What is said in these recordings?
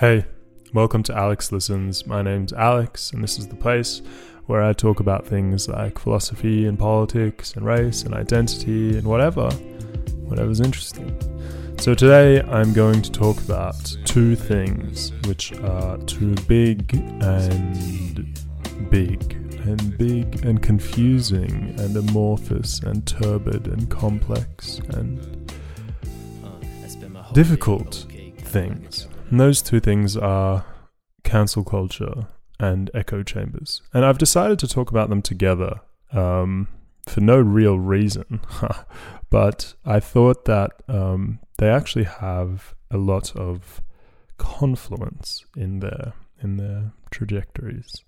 Hey, welcome to Aleks Listens. My name's Aleks, and this is the place where I talk about things like philosophy and politics and race and identity and whatever, whatever's interesting. So today I'm going to talk about two things which are too big and big and big and confusing and amorphous and turbid and complex and difficult things. And those two things are cancel culture and echo chambers. And I've decided to talk about them together um, for no real reason. but I thought that um, they actually have a lot of confluence in their in their trajectories.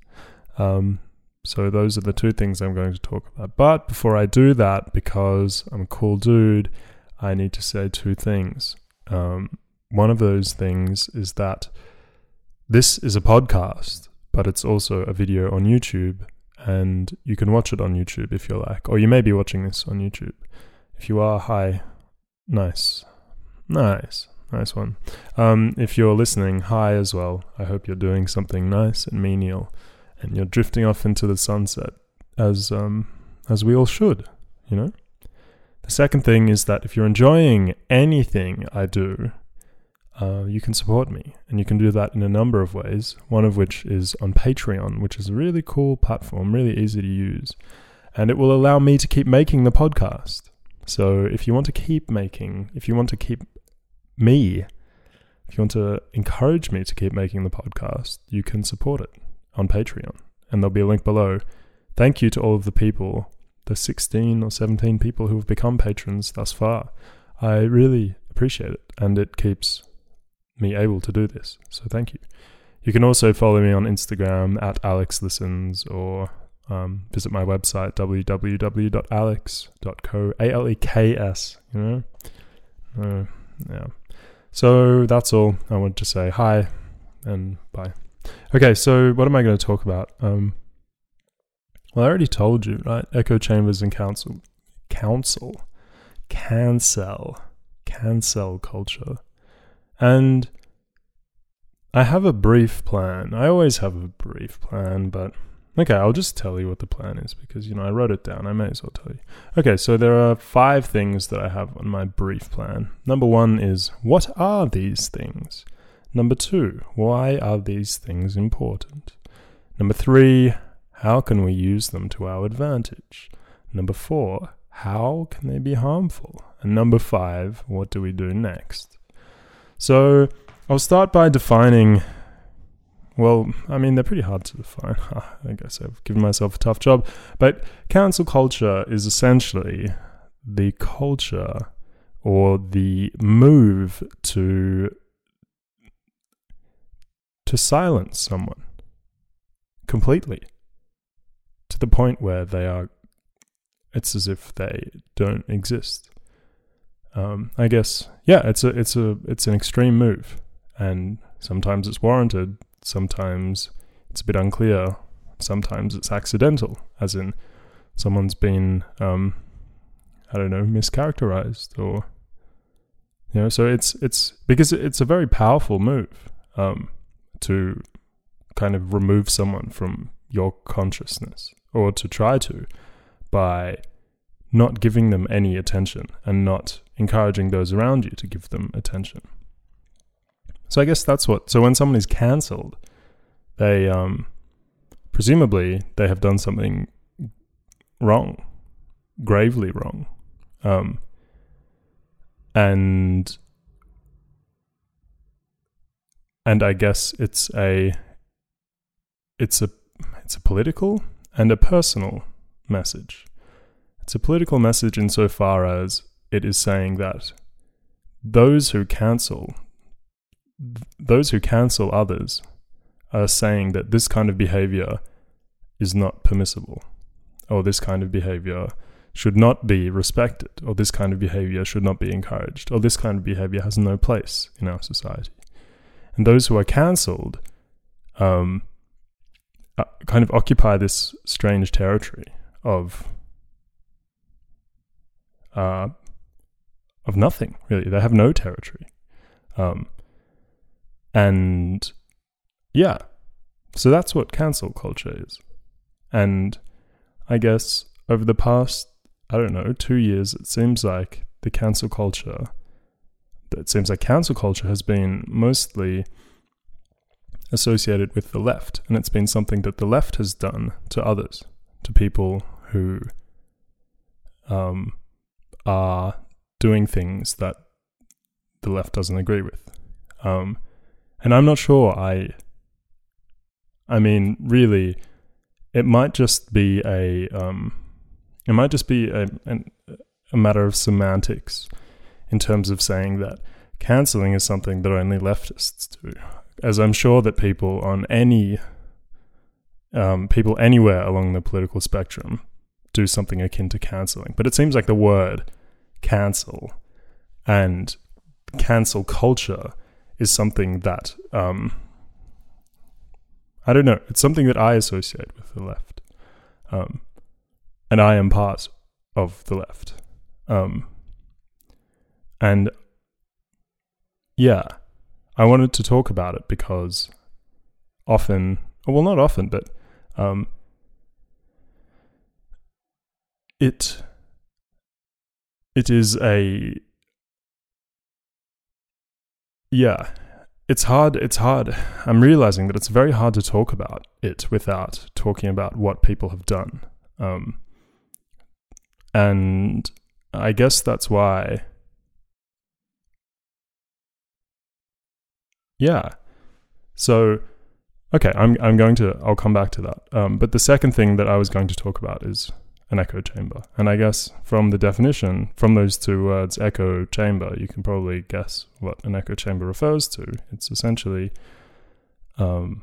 Um, so those are the two things I'm going to talk about. But before I do that, because I'm a cool dude, I need to say two things. Um, one of those things is that this is a podcast, but it's also a video on YouTube, and you can watch it on YouTube if you like, or you may be watching this on YouTube. If you are, hi, nice, nice, nice one. Um, if you're listening, hi as well. I hope you're doing something nice and menial, and you're drifting off into the sunset, as um, as we all should, you know. The second thing is that if you're enjoying anything I do, uh, you can support me. And you can do that in a number of ways, one of which is on Patreon, which is a really cool platform, really easy to use. And it will allow me to keep making the podcast. So if you want to keep making, if you want to keep me, if you want to encourage me to keep making the podcast, you can support it on Patreon. And there'll be a link below. Thank you to all of the people, the 16 or 17 people who have become patrons thus far. I really appreciate it. And it keeps me able to do this. So thank you. You can also follow me on Instagram at Aleks Listens or um, visit my website www.alex.co a l e k s. You know, uh, yeah. So that's all I wanted to say. Hi and bye. Okay, so what am I going to talk about? Um, well, I already told you, right? Echo chambers and council, council, cancel, cancel culture. And I have a brief plan. I always have a brief plan, but okay, I'll just tell you what the plan is because, you know, I wrote it down. I may as well tell you. Okay, so there are five things that I have on my brief plan. Number one is what are these things? Number two, why are these things important? Number three, how can we use them to our advantage? Number four, how can they be harmful? And number five, what do we do next? So I'll start by defining. Well, I mean, they're pretty hard to define. I guess I've given myself a tough job. But cancel culture is essentially the culture or the move to to silence someone completely to the point where they are it's as if they don't exist um, I guess yeah, it's a it's a it's an extreme move, and sometimes it's warranted, sometimes it's a bit unclear, sometimes it's accidental, as in someone's been um, I don't know mischaracterized or you know. So it's it's because it's a very powerful move um, to kind of remove someone from your consciousness or to try to by not giving them any attention and not encouraging those around you to give them attention. So I guess that's what. So when someone is cancelled, they um, presumably they have done something wrong, gravely wrong, um, and and I guess it's a it's a it's a political and a personal message. It's a political message insofar as it is saying that those who cancel those who cancel others are saying that this kind of behavior is not permissible or this kind of behavior should not be respected or this kind of behavior should not be encouraged or this kind of behavior has no place in our society. And those who are cancelled um, uh, kind of occupy this strange territory of uh, of nothing really. They have no territory. Um, And yeah, so that's what cancel culture is. And I guess over the past, I don't know, two years, it seems like the cancel culture, it seems like cancel culture has been mostly associated with the left. And it's been something that the left has done to others, to people who um, are doing things that the left doesn't agree with. Um, and I'm not sure I. I mean, really, it might just be a. Um, it might just be a, a matter of semantics in terms of saying that cancelling is something that only leftists do. As I'm sure that people on any. Um, people anywhere along the political spectrum do something akin to cancelling. But it seems like the word cancel and cancel culture is something that um, I don't know. It's something that I associate with the left, um, and I am part of the left. Um, and yeah, I wanted to talk about it because often, well, not often, but um, it it is a yeah it's hard it's hard. I'm realizing that it's very hard to talk about it without talking about what people have done. Um, and i guess that's why yeah. So okay i'm i'm going to i'll come back to that. Um, but the second thing that i was going to talk about is an echo chamber. And I guess from the definition, from those two words, echo chamber, you can probably guess what an echo chamber refers to. It's essentially, um,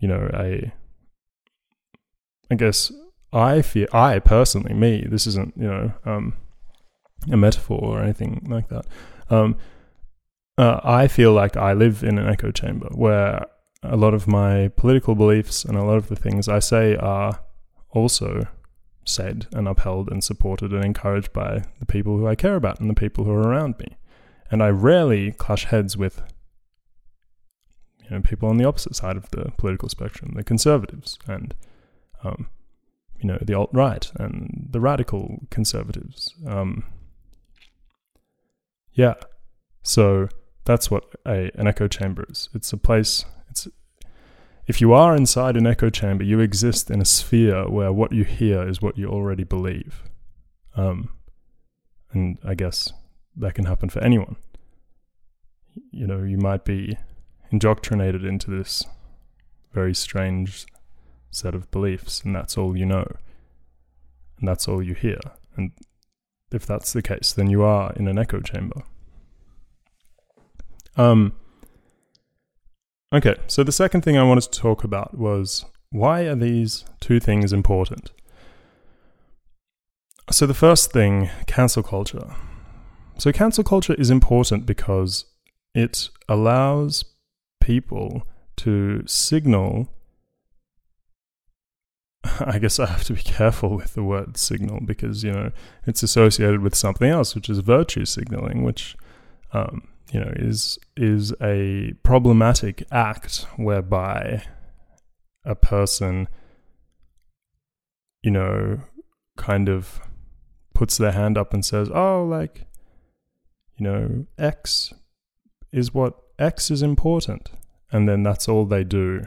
you know, a, I guess I feel, I personally, me, this isn't, you know, um, a metaphor or anything like that. Um, uh, I feel like I live in an echo chamber where a lot of my political beliefs and a lot of the things I say are also said and upheld and supported and encouraged by the people who I care about and the people who are around me. And I rarely clash heads with you know people on the opposite side of the political spectrum, the conservatives and um, you know the alt right and the radical conservatives. Um, yeah, so that's what a an echo chamber is. It's a place. If you are inside an echo chamber, you exist in a sphere where what you hear is what you already believe. Um, and I guess that can happen for anyone. You know, you might be indoctrinated into this very strange set of beliefs, and that's all you know. And that's all you hear. And if that's the case, then you are in an echo chamber. Um, Okay, so the second thing I wanted to talk about was why are these two things important? So, the first thing, cancel culture. So, cancel culture is important because it allows people to signal. I guess I have to be careful with the word signal because, you know, it's associated with something else, which is virtue signaling, which um, you know, is is a problematic act whereby a person, you know, kind of puts their hand up and says, "Oh, like, you know, X is what X is important," and then that's all they do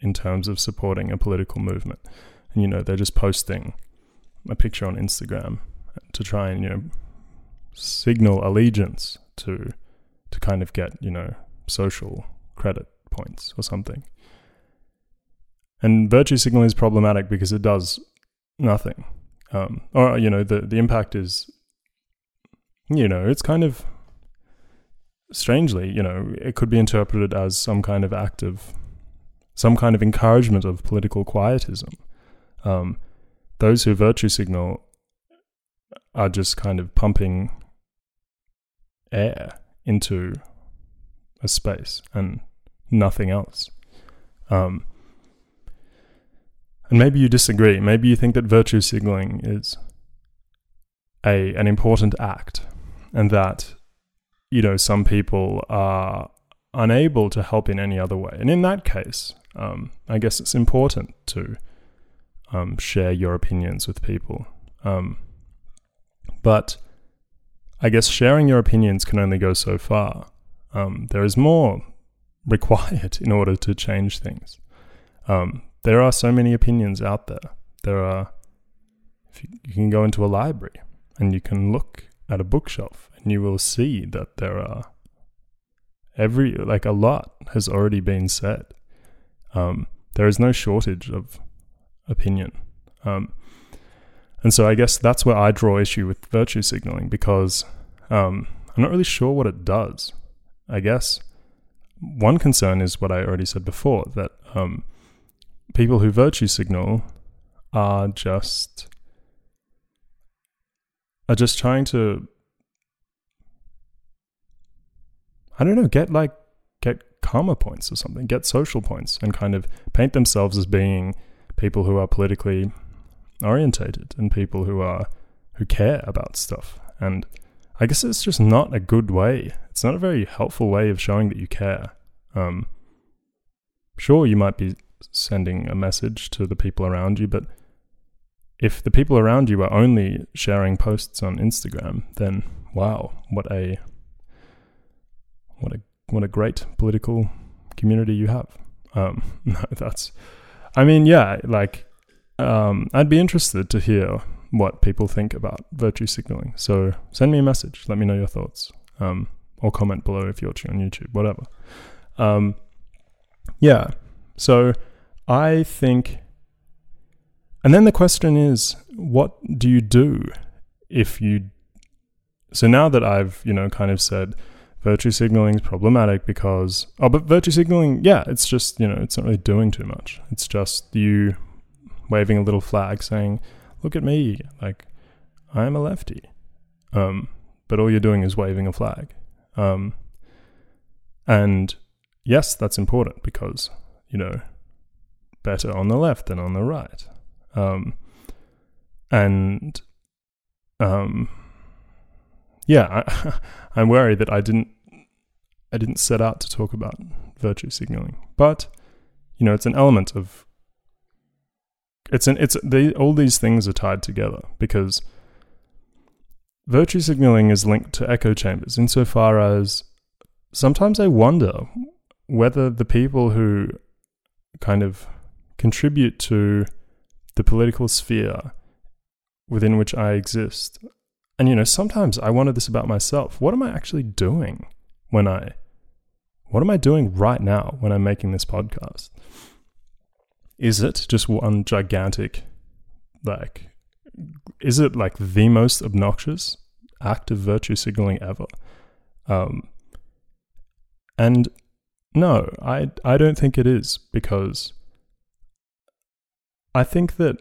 in terms of supporting a political movement. And you know, they're just posting a picture on Instagram to try and you know signal allegiance to to kind of get, you know, social credit points or something. And virtue signaling is problematic because it does nothing. Um, or, you know, the, the impact is, you know, it's kind of strangely, you know, it could be interpreted as some kind of act of, some kind of encouragement of political quietism. Um, those who virtue signal are just kind of pumping air into a space and nothing else. Um, and maybe you disagree. Maybe you think that virtue signaling is a an important act, and that you know some people are unable to help in any other way. And in that case, um, I guess it's important to um, share your opinions with people. Um, but I guess sharing your opinions can only go so far. Um, there is more required in order to change things. Um, there are so many opinions out there. There are, you, you can go into a library and you can look at a bookshelf and you will see that there are every like a lot has already been said. Um, there is no shortage of opinion. Um, and so I guess that's where I draw issue with virtue signaling because um, I'm not really sure what it does. I guess one concern is what I already said before that um, people who virtue signal are just are just trying to I don't know, get like get karma points or something, get social points and kind of paint themselves as being people who are politically orientated and people who are who care about stuff. And I guess it's just not a good way. It's not a very helpful way of showing that you care. Um, sure, you might be sending a message to the people around you, but if the people around you are only sharing posts on Instagram, then wow, what a what a what a great political community you have. Um, no, that's, I mean, yeah, like, um, I'd be interested to hear what people think about virtue signaling. So send me a message, let me know your thoughts, um, or comment below if you're watching on YouTube, whatever. Um, yeah, so I think, and then the question is, what do you do if you? So now that I've you know kind of said virtue signaling is problematic because oh but virtue signaling yeah it's just you know it's not really doing too much it's just you waving a little flag saying look at me like i am a lefty. Um but all you're doing is waving a flag. Um and yes that's important because you know better on the left than on the right. Um and um yeah, I, I'm worried that I didn't I didn't set out to talk about virtue signaling, but you know, it's an element of it's an it's they all these things are tied together because virtue signaling is linked to echo chambers insofar as sometimes I wonder whether the people who kind of contribute to the political sphere within which I exist and you know, sometimes I wonder this about myself. What am I actually doing when I what am I doing right now when I'm making this podcast? Is it just one gigantic like is it like the most obnoxious act of virtue signaling ever? Um and no, I I don't think it is because I think that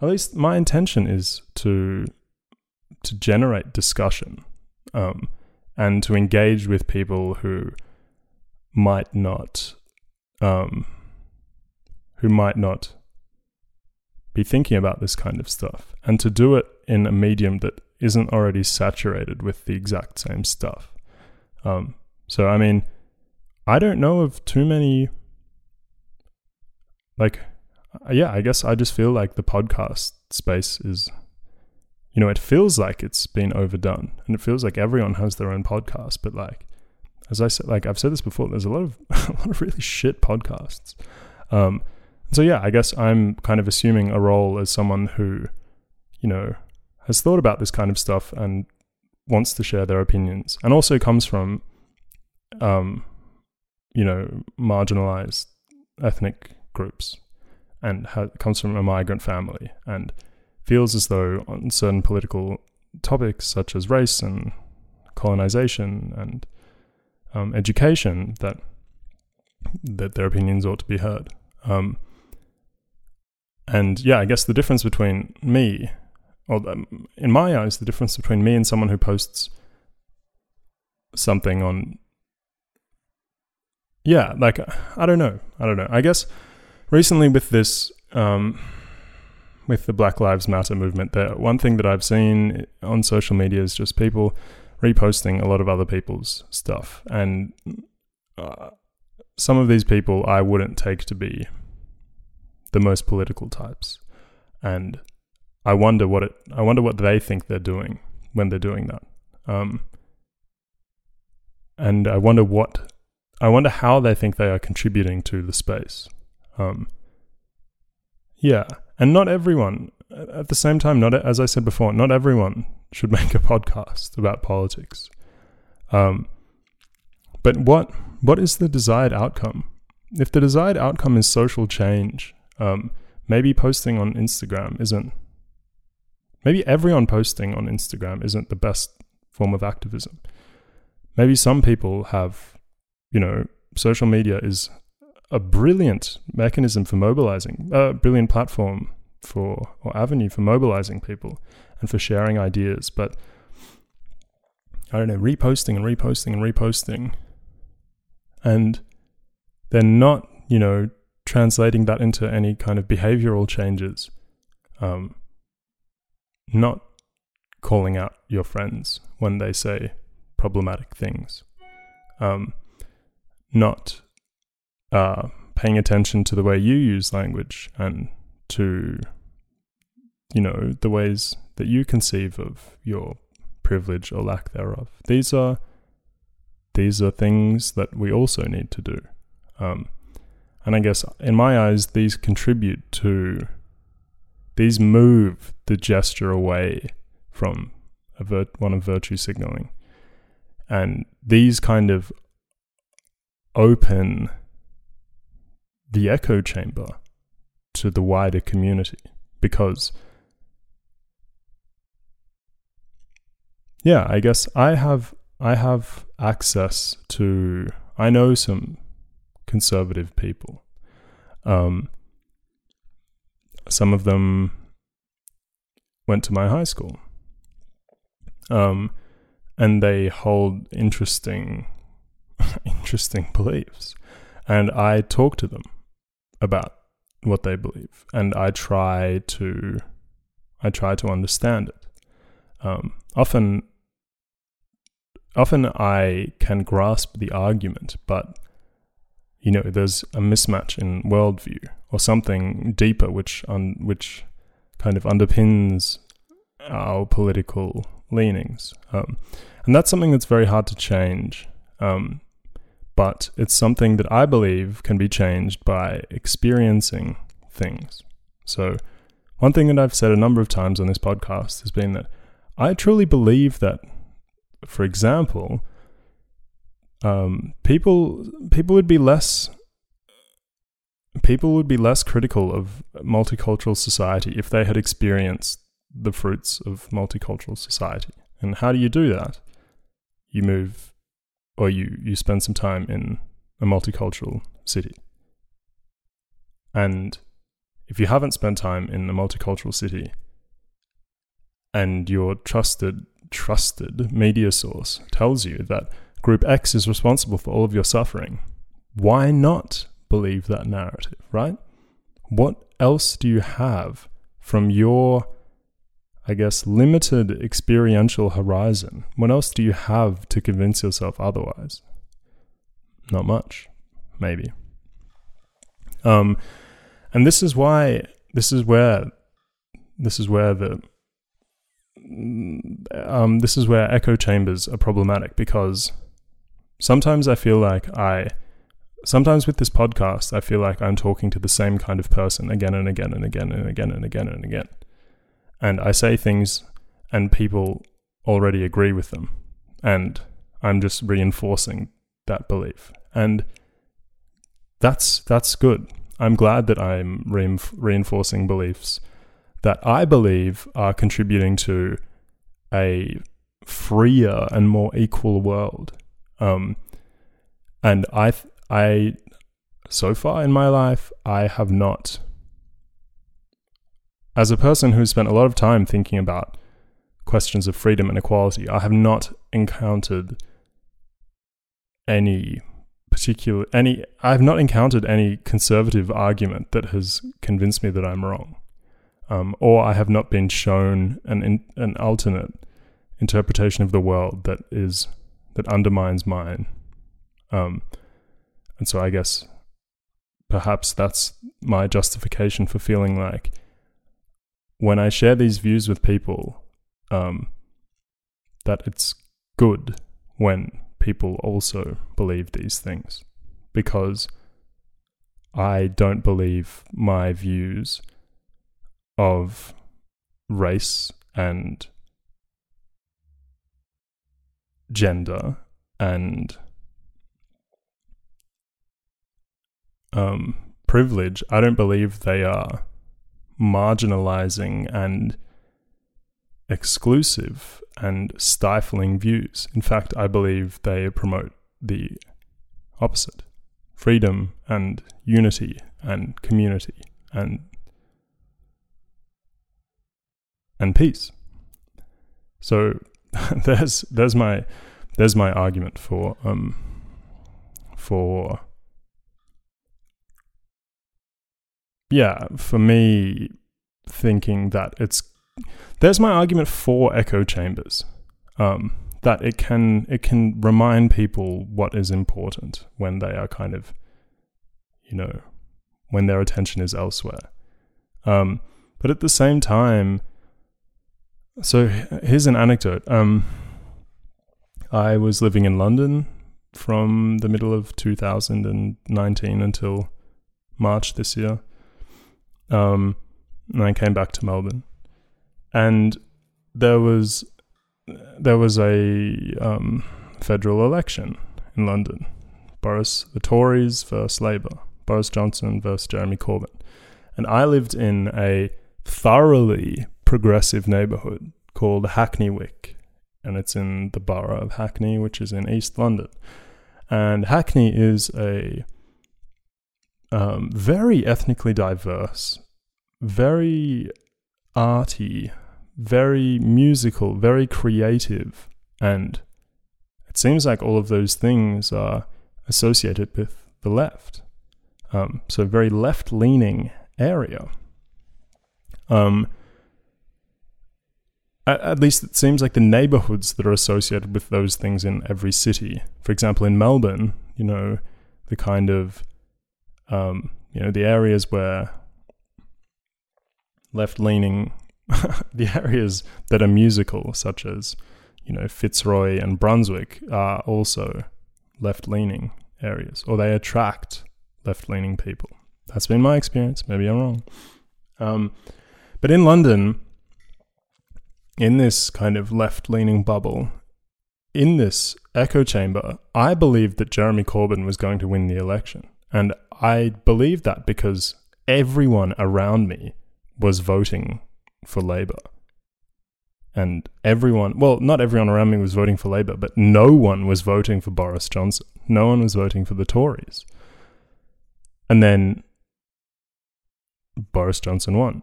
at least my intention is to to generate discussion um, and to engage with people who might not um, who might not be thinking about this kind of stuff and to do it in a medium that isn't already saturated with the exact same stuff um, so i mean i don't know of too many like uh, yeah, I guess I just feel like the podcast space is, you know, it feels like it's been overdone, and it feels like everyone has their own podcast. But like, as I said, like I've said this before, there's a lot of a lot of really shit podcasts. Um, so yeah, I guess I'm kind of assuming a role as someone who, you know, has thought about this kind of stuff and wants to share their opinions, and also comes from, um, you know, marginalized ethnic groups and ha- comes from a migrant family and feels as though on certain political topics such as race and colonization and um, education that that their opinions ought to be heard. Um, and yeah, I guess the difference between me, or um, in my eyes, the difference between me and someone who posts something on, yeah, like I don't know, I don't know. I guess recently with this um, with the Black Lives Matter movement, the one thing that I've seen on social media is just people reposting a lot of other people's stuff, and uh, some of these people I wouldn't take to be the most political types, and I wonder what it. I wonder what they think they're doing when they're doing that. Um, and I wonder what. I wonder how they think they are contributing to the space. Um, yeah, and not everyone. At the same time, not as I said before, not everyone should make a podcast about politics. Um, but what what is the desired outcome? If the desired outcome is social change, um, maybe posting on Instagram isn't. Maybe everyone posting on Instagram isn't the best form of activism. Maybe some people have, you know, social media is a brilliant mechanism for mobilizing, a brilliant platform for or avenue for mobilizing people and for sharing ideas. But I don't know, reposting and reposting and reposting, and they're not, you know, translating that into any kind of behavioral changes. Um, not calling out your friends when they say problematic things. Um, not uh, paying attention to the way you use language and to, you know, the ways that you conceive of your privilege or lack thereof. These are these are things that we also need to do. Um, and I guess in my eyes, these contribute to these move the gesture away from vir- one of virtue signaling, and these kind of open the echo chamber to the wider community because yeah i guess i have i have access to i know some conservative people. Um some of them went to my high school. Um and they hold interesting interesting beliefs. And i talk to them about what they believe, and I try to I try to understand it. Um, often, often I can grasp the argument, but you know, there's a mismatch in worldview or something deeper, which un, which kind of underpins our political leanings, um, and that's something that's very hard to change. Um, but it's something that I believe can be changed by experiencing things. So, one thing that I've said a number of times on this podcast has been that I truly believe that, for example, um, people people would be less people would be less critical of multicultural society if they had experienced the fruits of multicultural society. And how do you do that? You move or you you spend some time in a multicultural city. And if you haven't spent time in a multicultural city and your trusted trusted media source tells you that group X is responsible for all of your suffering, why not believe that narrative, right? What else do you have from your I guess, limited experiential horizon, what else do you have to convince yourself otherwise? Not much, maybe. Um, and this is why, this is where, this is where the, um, this is where echo chambers are problematic because sometimes I feel like I, sometimes with this podcast, I feel like I'm talking to the same kind of person again and again and again and again and again and again and I say things and people already agree with them. And I'm just reinforcing that belief. And that's that's good. I'm glad that I'm reinforcing beliefs that I believe are contributing to a freer and more equal world. Um, and I, I, so far in my life, I have not as a person who's spent a lot of time thinking about questions of freedom and equality, I have not encountered any particular any I have not encountered any conservative argument that has convinced me that I'm wrong, um, or I have not been shown an an alternate interpretation of the world that is that undermines mine. Um, and so I guess perhaps that's my justification for feeling like when I share these views with people, um, that it's good when people also believe these things. Because I don't believe my views of race and gender and um, privilege, I don't believe they are marginalizing and exclusive and stifling views. In fact, I believe they promote the opposite freedom and unity and community and and peace. So there's there's my there's my argument for um for yeah for me thinking that it's there's my argument for echo chambers um that it can it can remind people what is important when they are kind of you know when their attention is elsewhere um but at the same time so here's an anecdote. Um, I was living in London from the middle of 2019 until March this year. Um, and I came back to Melbourne, and there was there was a um, federal election in London. Boris, the Tories versus Labour. Boris Johnson versus Jeremy Corbyn, and I lived in a thoroughly progressive neighborhood called Hackney Wick, and it's in the borough of Hackney, which is in East London. And Hackney is a um, very ethnically diverse, very arty, very musical, very creative, and it seems like all of those things are associated with the left. Um, so, very left leaning area. Um, at, at least it seems like the neighborhoods that are associated with those things in every city. For example, in Melbourne, you know, the kind of, um, you know, the areas where left leaning, the areas that are musical, such as, you know, Fitzroy and Brunswick, are also left leaning areas, or they attract left leaning people. That's been my experience. Maybe I'm wrong. Um, but in London, in this kind of left leaning bubble, in this echo chamber, I believed that Jeremy Corbyn was going to win the election. And I believed that because everyone around me was voting for Labour. And everyone, well, not everyone around me was voting for Labour, but no one was voting for Boris Johnson. No one was voting for the Tories. And then Boris Johnson won.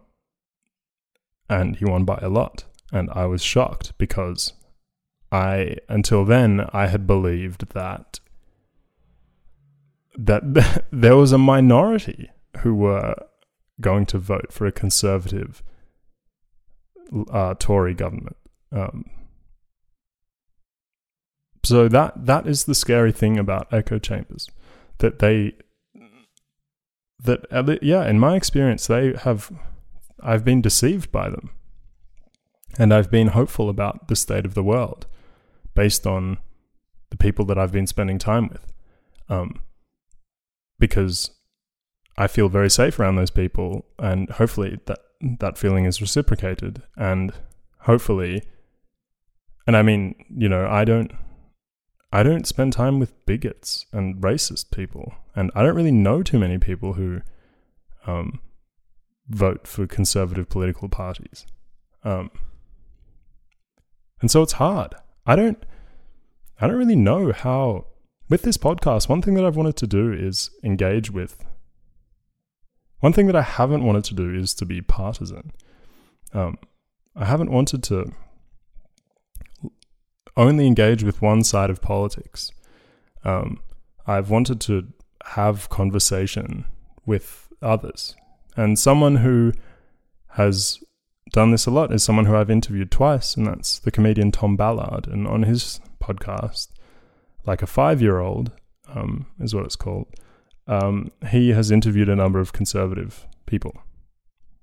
And he won by a lot. And I was shocked because I, until then, I had believed that that there was a minority who were going to vote for a conservative uh, Tory government. Um, so that that is the scary thing about echo chambers, that they that yeah, in my experience, they have I've been deceived by them. And I've been hopeful about the state of the world based on the people that I've been spending time with. Um, because I feel very safe around those people, and hopefully that that feeling is reciprocated, and hopefully, and I mean, you know, I don't, I don't spend time with bigots and racist people, and I don't really know too many people who, um, vote for conservative political parties. Um, and so it's hard. I don't I don't really know how with this podcast, one thing that I've wanted to do is engage with one thing that I haven't wanted to do is to be partisan. Um, I haven't wanted to only engage with one side of politics. Um, I've wanted to have conversation with others. And someone who has done this a lot is someone who I've interviewed twice, and that's the comedian Tom Ballard. And on his podcast, like a five year old, um, is what it's called, um, he has interviewed a number of conservative people,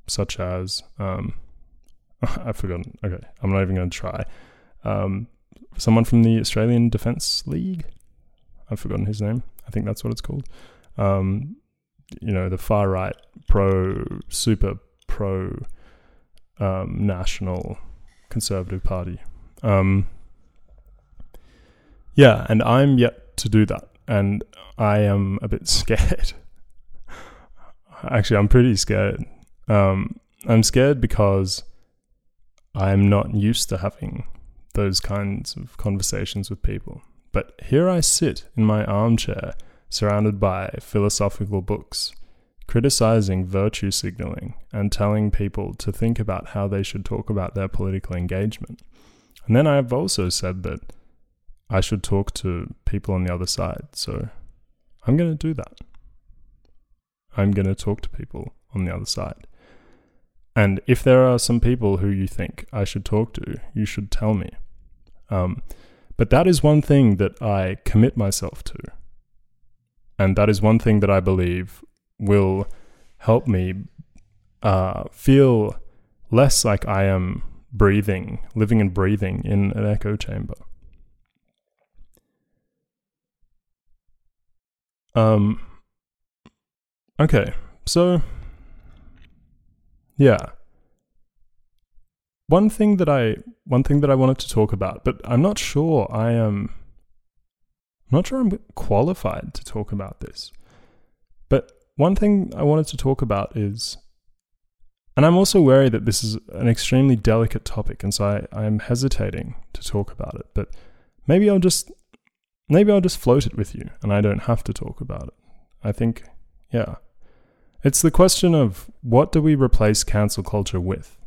such as, um, I've forgotten, okay, I'm not even going to try. Um, someone from the Australian Defence League, I've forgotten his name. I think that's what it's called. Um, you know, the far right, pro, super pro um, national conservative party. Um, yeah, and I'm yet to do that, and I am a bit scared. Actually, I'm pretty scared. Um, I'm scared because I'm not used to having those kinds of conversations with people. But here I sit in my armchair, surrounded by philosophical books criticizing virtue signaling and telling people to think about how they should talk about their political engagement. And then I've also said that I should talk to people on the other side. So I'm going to do that. I'm going to talk to people on the other side. And if there are some people who you think I should talk to, you should tell me. Um, but that is one thing that I commit myself to. And that is one thing that I believe will help me uh, feel less like I am breathing, living and breathing in an echo chamber. Um, okay, so yeah. One thing that I one thing that I wanted to talk about, but I'm not sure I am I'm not sure I'm qualified to talk about this. But one thing I wanted to talk about is, and I'm also wary that this is an extremely delicate topic, and so I, I'm hesitating to talk about it. But maybe I'll just, maybe I'll just float it with you, and I don't have to talk about it. I think, yeah, it's the question of what do we replace cancel culture with?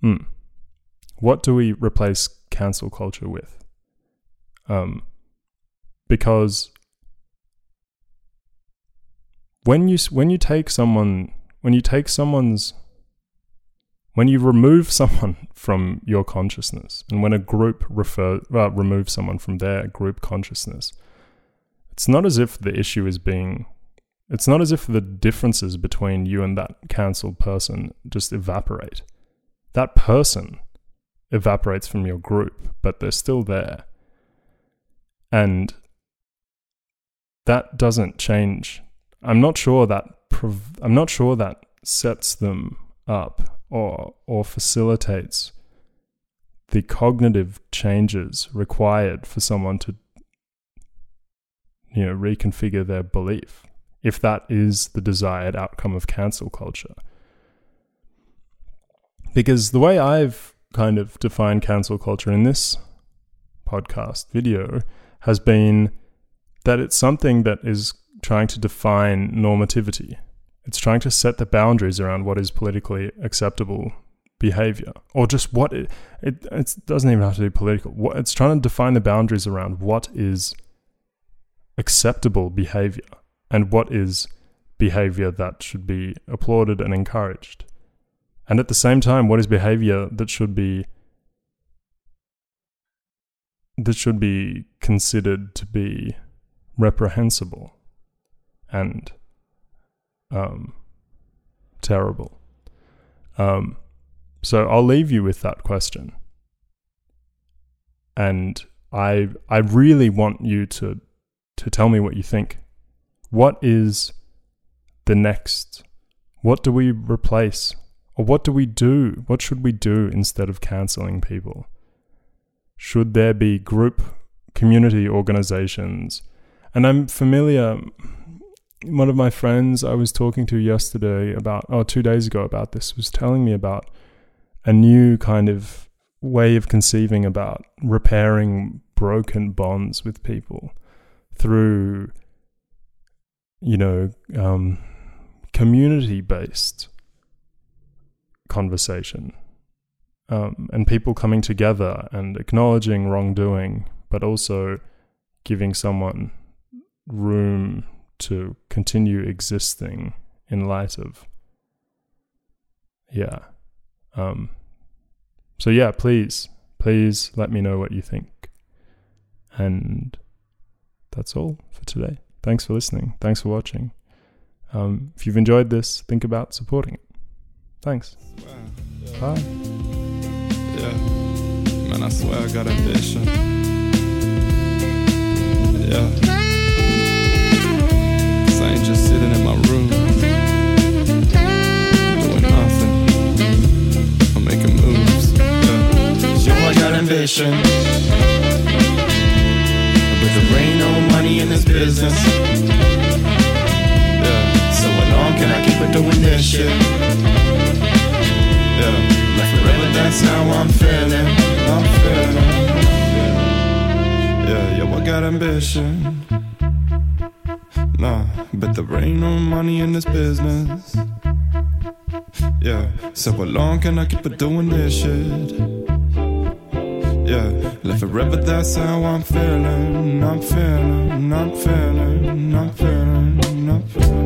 Hmm. What do we replace cancel culture with? Um, because when you when you take someone when you take someone's when you remove someone from your consciousness and when a group refer uh, removes someone from their group consciousness it's not as if the issue is being it's not as if the differences between you and that cancelled person just evaporate. That person evaporates from your group but they're still there. And that doesn't change. I'm not sure that prov- I'm not sure that sets them up or or facilitates the cognitive changes required for someone to you know reconfigure their belief if that is the desired outcome of cancel culture because the way I've kind of defined cancel culture in this podcast video has been that it's something that is trying to define normativity. It's trying to set the boundaries around what is politically acceptable behavior, or just what it, it, it doesn't even have to be political. What, it's trying to define the boundaries around what is acceptable behavior and what is behavior that should be applauded and encouraged. And at the same time, what is behavior that should be that should be considered to be reprehensible and um, terrible. Um, so I'll leave you with that question. And I I really want you to to tell me what you think. What is the next? What do we replace? Or what do we do? What should we do instead of canceling people? Should there be group community organizations? And I'm familiar one of my friends I was talking to yesterday about, or two days ago about this, was telling me about a new kind of way of conceiving about repairing broken bonds with people through, you know, um, community based conversation. Um, and people coming together and acknowledging wrongdoing, but also giving someone room to continue existing in light of yeah. Um, so yeah, please, please let me know what you think. And that's all for today. Thanks for listening. Thanks for watching. Um, if you've enjoyed this, think about supporting it. Thanks. Bye. Yeah. Man, I swear I got ambition. Yeah. Ambition. But there ain't no money in this business. Yeah. So how long can I keep it doing this shit? Yeah. Like forever, that's how I'm feeling. I'm feeling. Yeah, yeah, yo, I got ambition. Nah, but there ain't no money in this business. Yeah, so how long can I keep it doing this shit? Yeah, like forever, that's how I'm feeling. I'm feeling, I'm feeling, I'm feeling, I'm feeling.